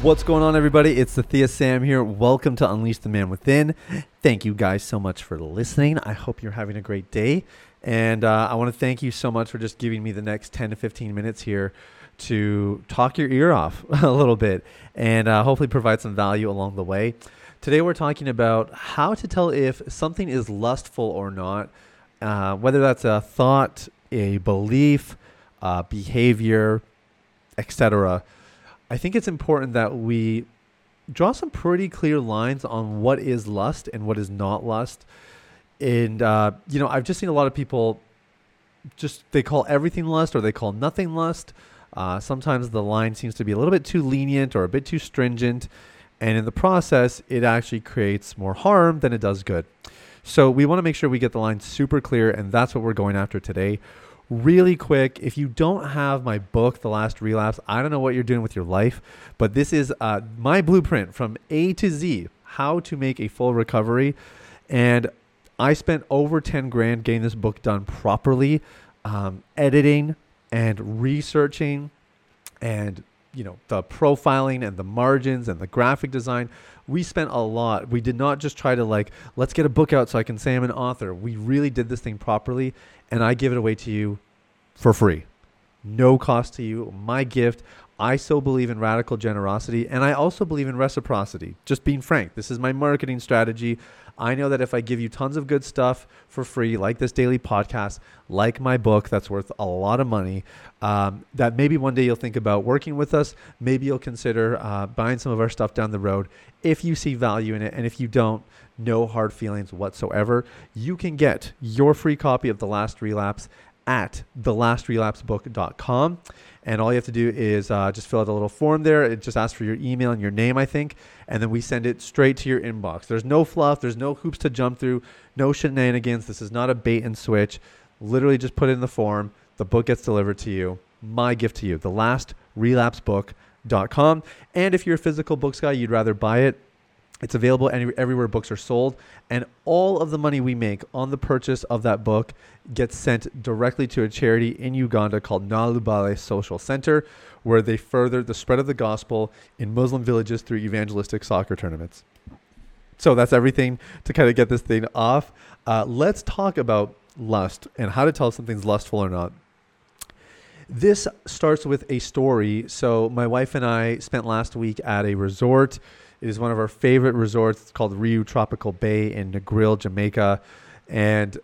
What's going on, everybody? It's Sathiya Sam here. Welcome to Unleash the Man Within. Thank you guys so much for listening. I hope you're having a great day. And uh, I want to thank you so much for just giving me the next 10 to 15 minutes here to talk your ear off a little bit and uh, hopefully provide some value along the way. Today, we're talking about how to tell if something is lustful or not, uh, whether that's a thought, a belief, behavior, etc. I think it's important that we draw some pretty clear lines on what is lust and what is not lust. And, uh, you know, I've just seen a lot of people just, they call everything lust or they call nothing lust. Uh, sometimes the line seems to be a little bit too lenient or a bit too stringent. And in the process, it actually creates more harm than it does good. So we want to make sure we get the line super clear. And that's what we're going after today really quick. If you don't have my book the last relapse i don't know what you're doing with your life but this is uh, my blueprint from a to z how to make a full recovery. And i spent over 10 grand getting this book done properly um, editing and researching and you know the profiling and the margins and the graphic design we spent a lot we did not just try to like let's get a book out so i can say i'm an author we really did this thing properly and I give it away to you for free. No cost to you. My gift. I so believe in radical generosity and I also believe in reciprocity. Just being frank, this is my marketing strategy. I know that if I give you tons of good stuff for free, like this daily podcast, like my book that's worth a lot of money, um, that maybe one day you'll think about working with us. Maybe you'll consider uh, buying some of our stuff down the road if you see value in it. And if you don't, no hard feelings whatsoever. You can get your free copy of The Last Relapse at thelastrelapsebook.com. And all you have to do is uh, just fill out a little form there. It just asks for your email and your name, I think. And then we send it straight to your inbox. There's no fluff, there's no hoops to jump through, no shenanigans. This is not a bait and switch. Literally just put in the form. The book gets delivered to you. My gift to you, thelastrelapsebook.com. And if you're a physical books guy, you'd rather buy it, it's available any, everywhere books are sold, and all of the money we make on the purchase of that book gets sent directly to a charity in Uganda called Nalubale Social Center, where they further the spread of the gospel in Muslim villages through evangelistic soccer tournaments. So that's everything to kind of get this thing off. Uh, let's talk about lust and how to tell if something's lustful or not. This starts with a story. So, my wife and I spent last week at a resort it is one of our favorite resorts. It's called Riu Tropical Bay in Negril, Jamaica. And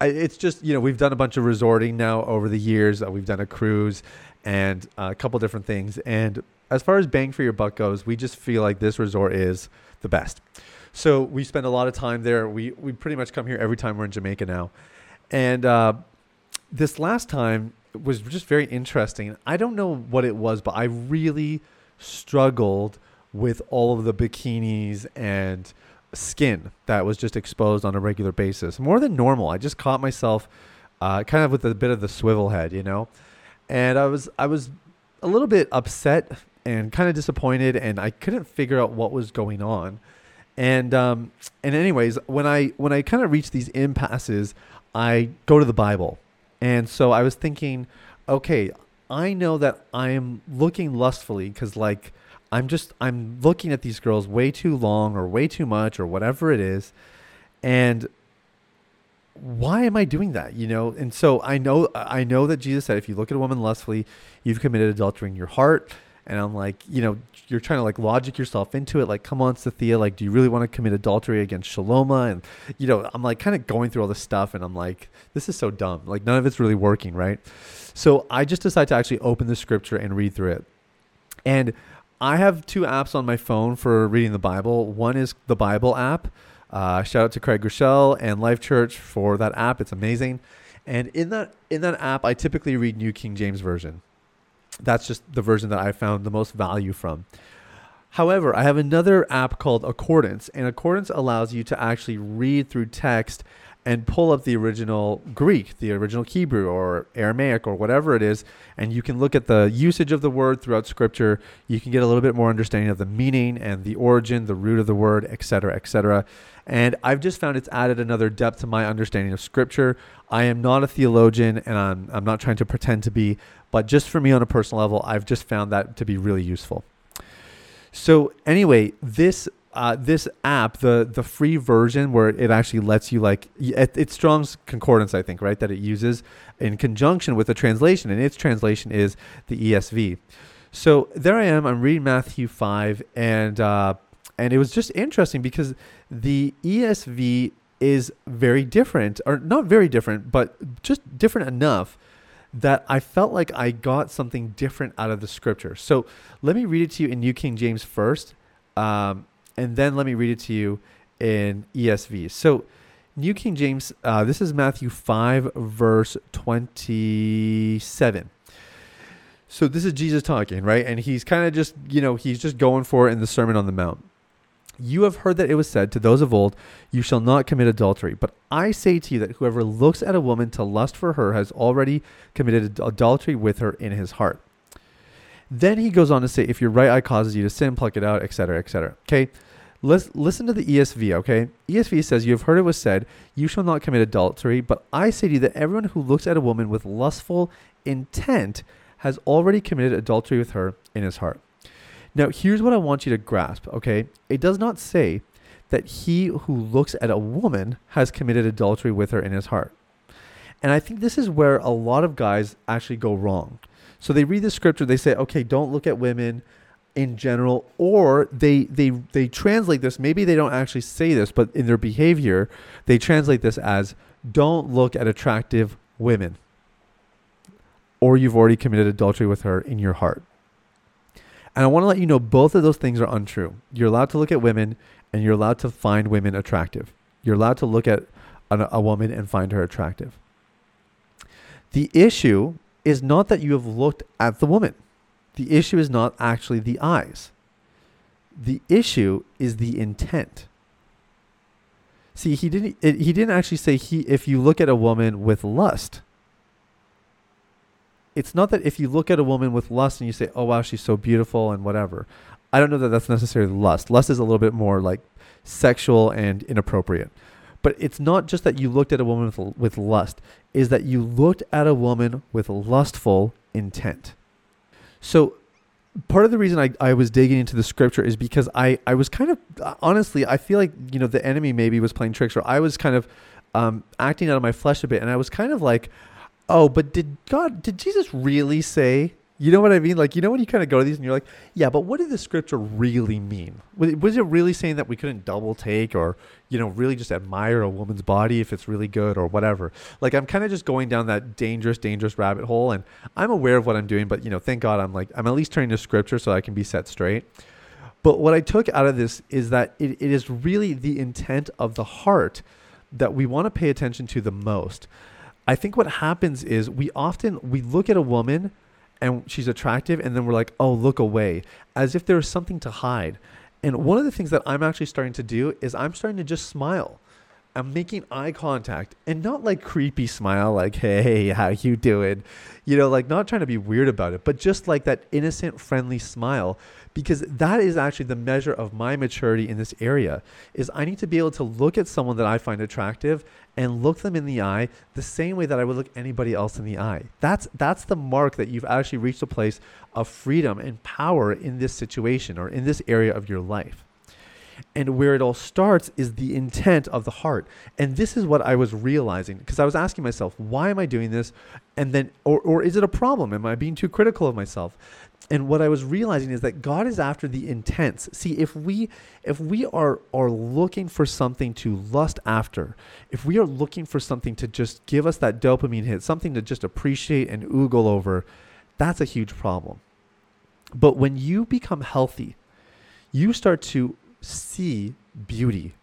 I, it's just, you know, we've done a bunch of resorting now over the years. Uh, we've done a cruise and uh, a couple different things. And as far as bang for your buck goes, we just feel like this resort is the best. So we spend a lot of time there. We, we pretty much come here every time we're in Jamaica now. And uh, this last time was just very interesting. I don't know what it was, but I really struggled – with all of the bikinis and skin that was just exposed on a regular basis, more than normal. I just caught myself uh, kind of with a bit of the swivel head, you know, and I was I was a little bit upset and kind of disappointed, and I couldn't figure out what was going on. And um, and anyways, when I when I kind of reach these impasses, I go to the Bible, and so I was thinking, okay, I know that I am looking lustfully because like I'm just I'm looking at these girls way too long or way too much or whatever it is. And why am I doing that you know? And so I know I know that Jesus said if you look at a woman lustfully you've committed adultery in your heart. And I'm like you know you're trying to like logic yourself into it. Like come on Sathiya like do you really want to commit adultery against Shaloma? And you know I'm like kind of going through all this stuff and I'm like this is so dumb. Like none of it's really working right? So I just decided to actually open the scripture and read through it. And I have two apps on my phone for reading the Bible. One is the Bible app. Uh, shout out to Craig Groeschel and Life Church for that app. It's amazing. And in that in that app, I typically read New King James Version. That's just the version that I found the most value from. However, I have another app called Accordance, and Accordance allows you to actually read through text and pull up the original Greek, the original Hebrew or Aramaic or whatever it is, and you can look at the usage of the word throughout Scripture. You can get a little bit more understanding of the meaning and the origin, the root of the word, etc., etc. And I've just found it's added another depth to my understanding of Scripture. I am not a theologian, and I'm, I'm not trying to pretend to be, but just for me on a personal level, I've just found that to be really useful. So anyway, this uh, this app, the the free version where it actually lets you like it, it's Strong's Concordance, I think, right, that it uses in conjunction with the translation, and its translation is the ESV. So there I am. I'm reading Matthew five, and uh, and it was just interesting because the ESV is very different, or not very different, but just different enough that I felt like I got something different out of the scripture. So let me read it to you in New King James first. Um, and then let me read it to you in ESV. So, New King James, uh, this is Matthew 5, verse 27. So, this is Jesus talking, right? And he's kind of just, you know, he's just going for it in the Sermon on the Mount. You have heard that it was said to those of old, You shall not commit adultery. But I say to you that whoever looks at a woman to lust for her has already committed adultery with her in his heart. Then he goes on to say, If your right eye causes you to sin, pluck it out, etc., etc. Okay? Let's listen to the ESV, okay? ESV says, You have heard it was said, You shall not commit adultery, but I say to you that everyone who looks at a woman with lustful intent has already committed adultery with her in his heart. Now, here's what I want you to grasp, okay? It does not say that he who looks at a woman has committed adultery with her in his heart. And I think this is where a lot of guys actually go wrong. So they read the scripture, they say, okay, don't look at women in general or they they they translate this maybe they don't actually say this but in their behavior they translate this as don't look at attractive women or you've already committed adultery with her in your heart. And i want to let you know both of those things are untrue. You're allowed to look at women and you're allowed to find women attractive. You're allowed to look at a, a woman and find her attractive. The issue is not that you have looked at the woman the issue is not actually the eyes. The issue is the intent. See, he didn't it, he didn't actually say he if you look at a woman with lust. It's not that if you look at a woman with lust and you say, "Oh wow, she's so beautiful" and whatever. I don't know that that's necessarily lust. Lust is a little bit more like sexual and inappropriate. But it's not just that you looked at a woman with, with lust, is that you looked at a woman with lustful intent. So part of the reason I, I was digging into the scripture is because I, I was kind of honestly I feel like you know the enemy maybe was playing tricks or I was kind of um, acting out of my flesh a bit and I was kind of like oh but did God did Jesus really say you know what I mean? Like, you know, when you kind of go to these and you're like, yeah, but what did the scripture really mean? Was it really saying that we couldn't double take or, you know, really just admire a woman's body if it's really good or whatever? Like, I'm kind of just going down that dangerous, dangerous rabbit hole. And I'm aware of what I'm doing, but, you know, thank God I'm like, I'm at least turning to scripture so I can be set straight. But what I took out of this is that it, it is really the intent of the heart that we want to pay attention to the most. I think what happens is we often we look at a woman and she's attractive and then we're like oh look away as if there's something to hide. And one of the things that i'm actually starting to do is i'm starting to just smile. I'm making eye contact and not like creepy smile like hey how you doing? You know like not trying to be weird about it but just like that innocent friendly smile because that is actually the measure of my maturity in this area is i need to be able to look at someone that i find attractive and look them in the eye the same way that i would look anybody else in the eye. That's that's the mark that you've actually reached a place of freedom and power in this situation or in this area of your life and where it all starts is the intent of the heart. And this is what I was realizing because I was asking myself, why am I doing this? And then, or, or is it a problem? Am I being too critical of myself? and what I was realizing is that God is after the intents. See, if we if we are are looking for something to lust after, if we are looking for something to just give us that dopamine hit, something to just appreciate and oogle over, that's a huge problem. But when you become healthy, you start to see beauty.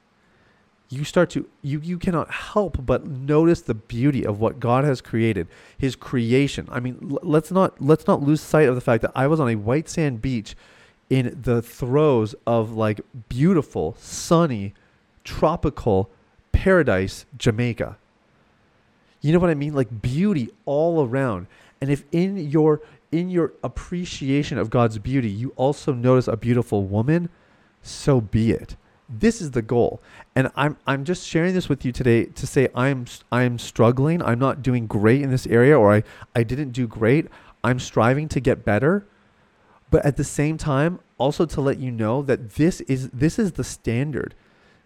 you start to you you cannot help but notice the beauty of what God has created, his creation. I mean, l- let's not let's not lose sight of the fact that I was on a white sand beach in the throes of like beautiful, sunny, tropical paradise Jamaica. You know what I mean? Like beauty all around. And if in your in your appreciation of God's beauty, you also notice a beautiful woman, so be it. This is the goal. And I'm I'm just sharing this with you today to say I'm I'm struggling. I'm not doing great in this area or I I didn't do great. I'm striving to get better. But at the same time, also to let you know that this is this is the standard.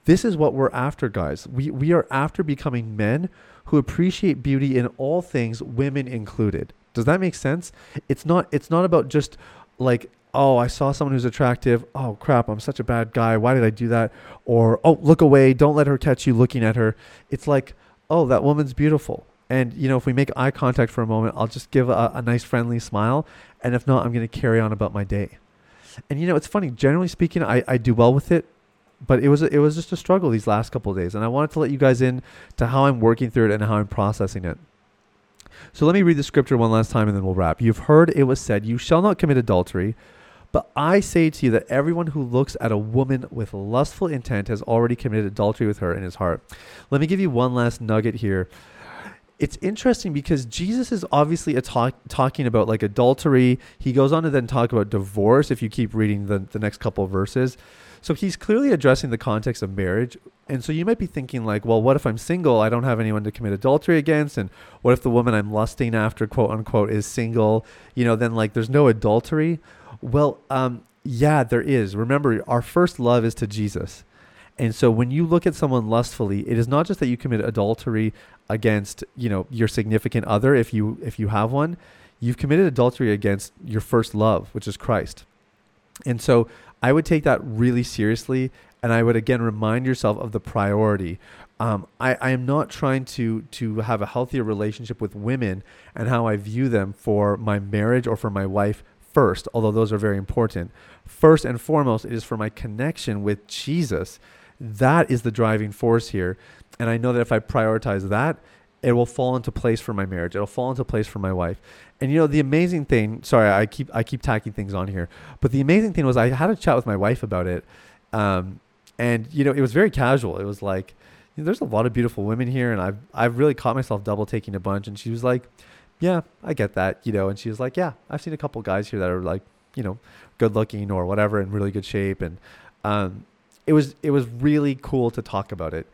This is what we're after, guys. We we are after becoming men who appreciate beauty in all things, women included. Does that make sense? It's not it's not about just like oh, I saw someone who's attractive. Oh crap, I'm such a bad guy. Why did I do that? Or oh, look away. Don't let her catch you looking at her. It's like, oh, that woman's beautiful. And you know, if we make eye contact for a moment, I'll just give a, a nice friendly smile. And if not, I'm going to carry on about my day. And you know, it's funny. Generally speaking, I, I do well with it, but it was it was just a struggle these last couple of days. And I wanted to let you guys in to how I'm working through it and how I'm processing it. So let me read the scripture one last time and then we'll wrap. You've heard it was said, You shall not commit adultery. But I say to you that everyone who looks at a woman with lustful intent has already committed adultery with her in his heart. Let me give you one last nugget here. It's interesting because Jesus is obviously talk, talking about like adultery. He goes on to then talk about divorce if you keep reading the, the next couple verses. So he's clearly addressing the context of marriage. And so you might be thinking, like, well, what if I'm single? I don't have anyone to commit adultery against. And what if the woman I'm lusting after, quote unquote, is single? You know, then like there's no adultery. Well, um, yeah, there is. Remember, our first love is to Jesus. And so when you look at someone lustfully, it is not just that you commit adultery against, you know, your significant other if you if you have one, you've committed adultery against your first love, which is Christ. And so I would take that really seriously and I would again remind yourself of the priority. Um, I, I am not trying to to have a healthier relationship with women and how I view them for my marriage or for my wife first, although those are very important. First and foremost, it is for my connection with Jesus. That is the driving force here. And I know that if I prioritize that, it will fall into place for my marriage. It'll fall into place for my wife. And you know, the amazing thing, sorry, I keep I keep tacking things on here. But the amazing thing was I had a chat with my wife about it. Um, and you know, it was very casual. It was like, you know, there's a lot of beautiful women here and I've I've really caught myself double taking a bunch and she was like, yeah, I get that, you know. And she was like, yeah, I've seen a couple guys here that are like, you know, good looking or whatever in really good shape. And um, it was it was really cool to talk about it.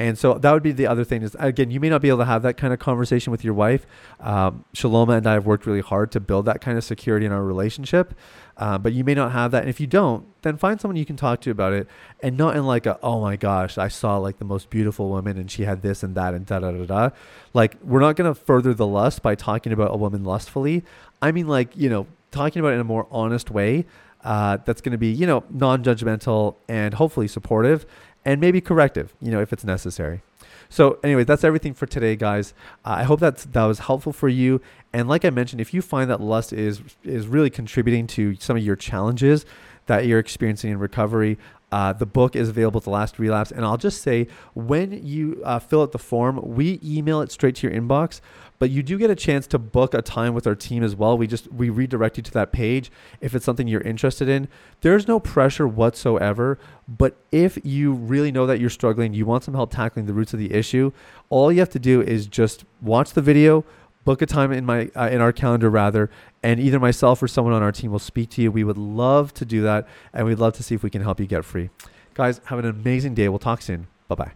And so that would be the other thing is again, you may not be able to have that kind of conversation with your wife. Um, Shaloma and I have worked really hard to build that kind of security in our relationship. Uh, but you may not have that. And if you don't, then find someone you can talk to about it and not in like a, oh my gosh, I saw like the most beautiful woman and she had this and that and da da da da. Like, we're not going to further the lust by talking about a woman lustfully. I mean, like, you know, talking about it in a more honest way uh, that's going to be, you know, non judgmental and hopefully supportive and maybe corrective, you know, if it's necessary. So, anyway, that's everything for today, guys. Uh, I hope that that was helpful for you. And like I mentioned, if you find that lust is is really contributing to some of your challenges that you're experiencing in recovery, uh, the book is available to last relapse. And I'll just say, when you uh, fill out the form, we email it straight to your inbox but you do get a chance to book a time with our team as well. We just we redirect you to that page if it's something you're interested in. There's no pressure whatsoever, but if you really know that you're struggling, you want some help tackling the roots of the issue, all you have to do is just watch the video, book a time in my uh, in our calendar rather, and either myself or someone on our team will speak to you. We would love to do that, and we'd love to see if we can help you get free. Guys, have an amazing day. We'll talk soon. Bye bye.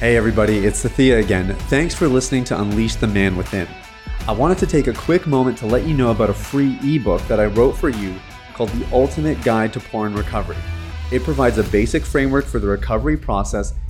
Hey everybody, it's Sathiya again. Thanks for listening to Unleash the Man Within. I wanted to take a quick moment to let you know about a free ebook that I wrote for you called The Ultimate Guide to Porn Recovery. It provides a basic framework for the recovery process